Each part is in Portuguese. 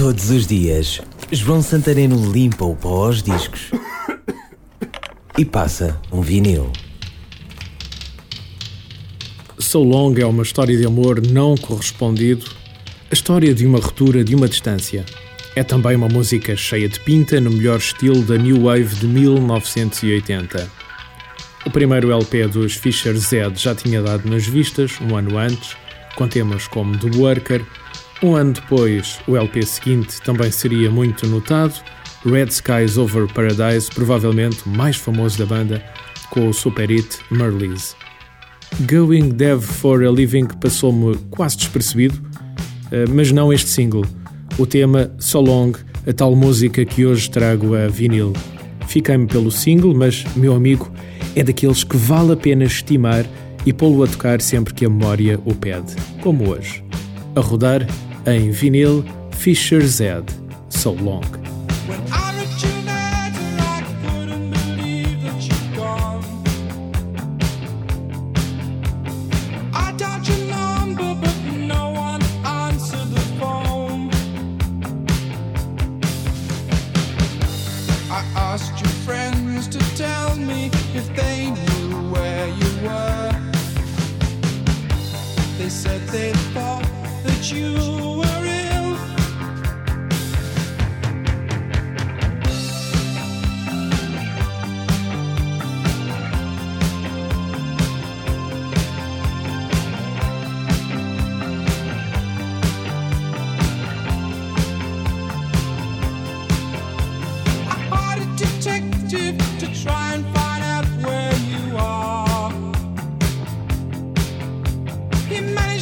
Todos os dias, João Santareno limpa o pó aos discos e passa um vinil. So Long é uma história de amor não correspondido, a história de uma ruptura de uma distância. É também uma música cheia de pinta no melhor estilo da New Wave de 1980. O primeiro LP dos Fisher Z já tinha dado nas vistas, um ano antes, com temas como The Worker. Um ano depois, o LP seguinte também seria muito notado, Red Skies Over Paradise, provavelmente o mais famoso da banda, com o super hit Merleys. Going Dev for a Living passou-me quase despercebido, eh, mas não este single. O tema So Long, a tal música que hoje trago a vinil. Fiquei-me pelo single, mas, meu amigo, é daqueles que vale a pena estimar e pô-lo a tocar sempre que a memória o pede, como hoje. A rodar em vinil Fisher Z, So Long.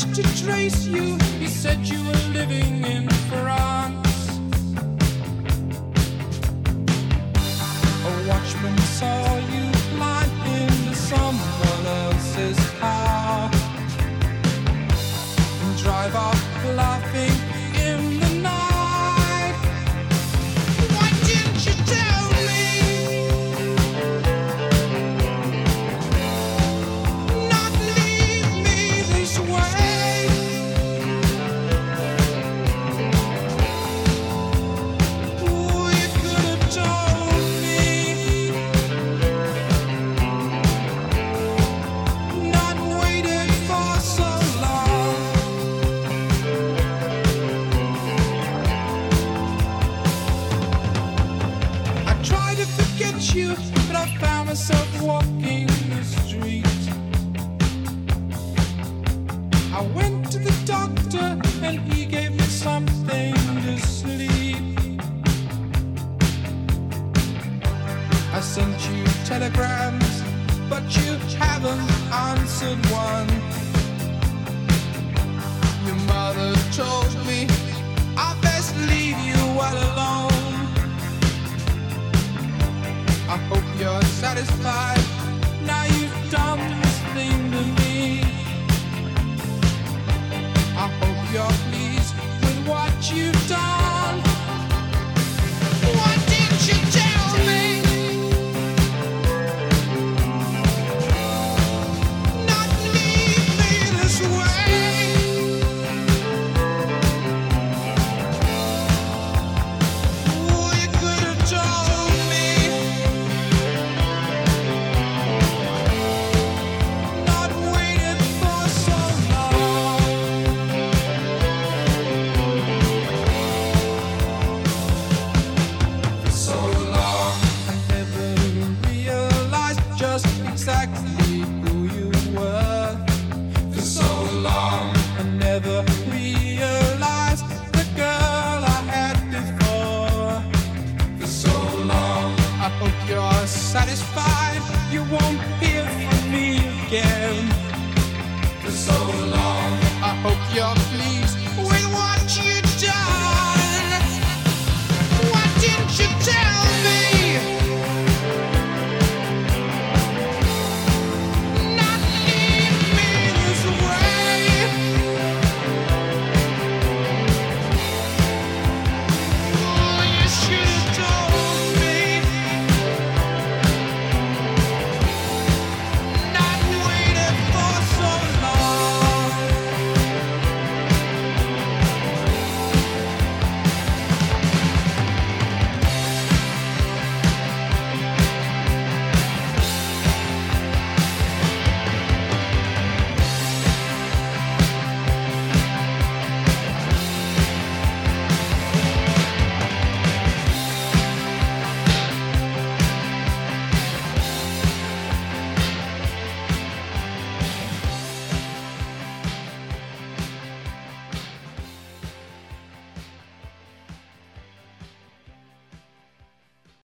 To trace you. He said you were living in France. A watchman saw you you, but I found myself walking the street. I went to the doctor and he gave me something to sleep. I sent you telegrams, but you haven't answered one. Satisfied. satisfied, you won't be.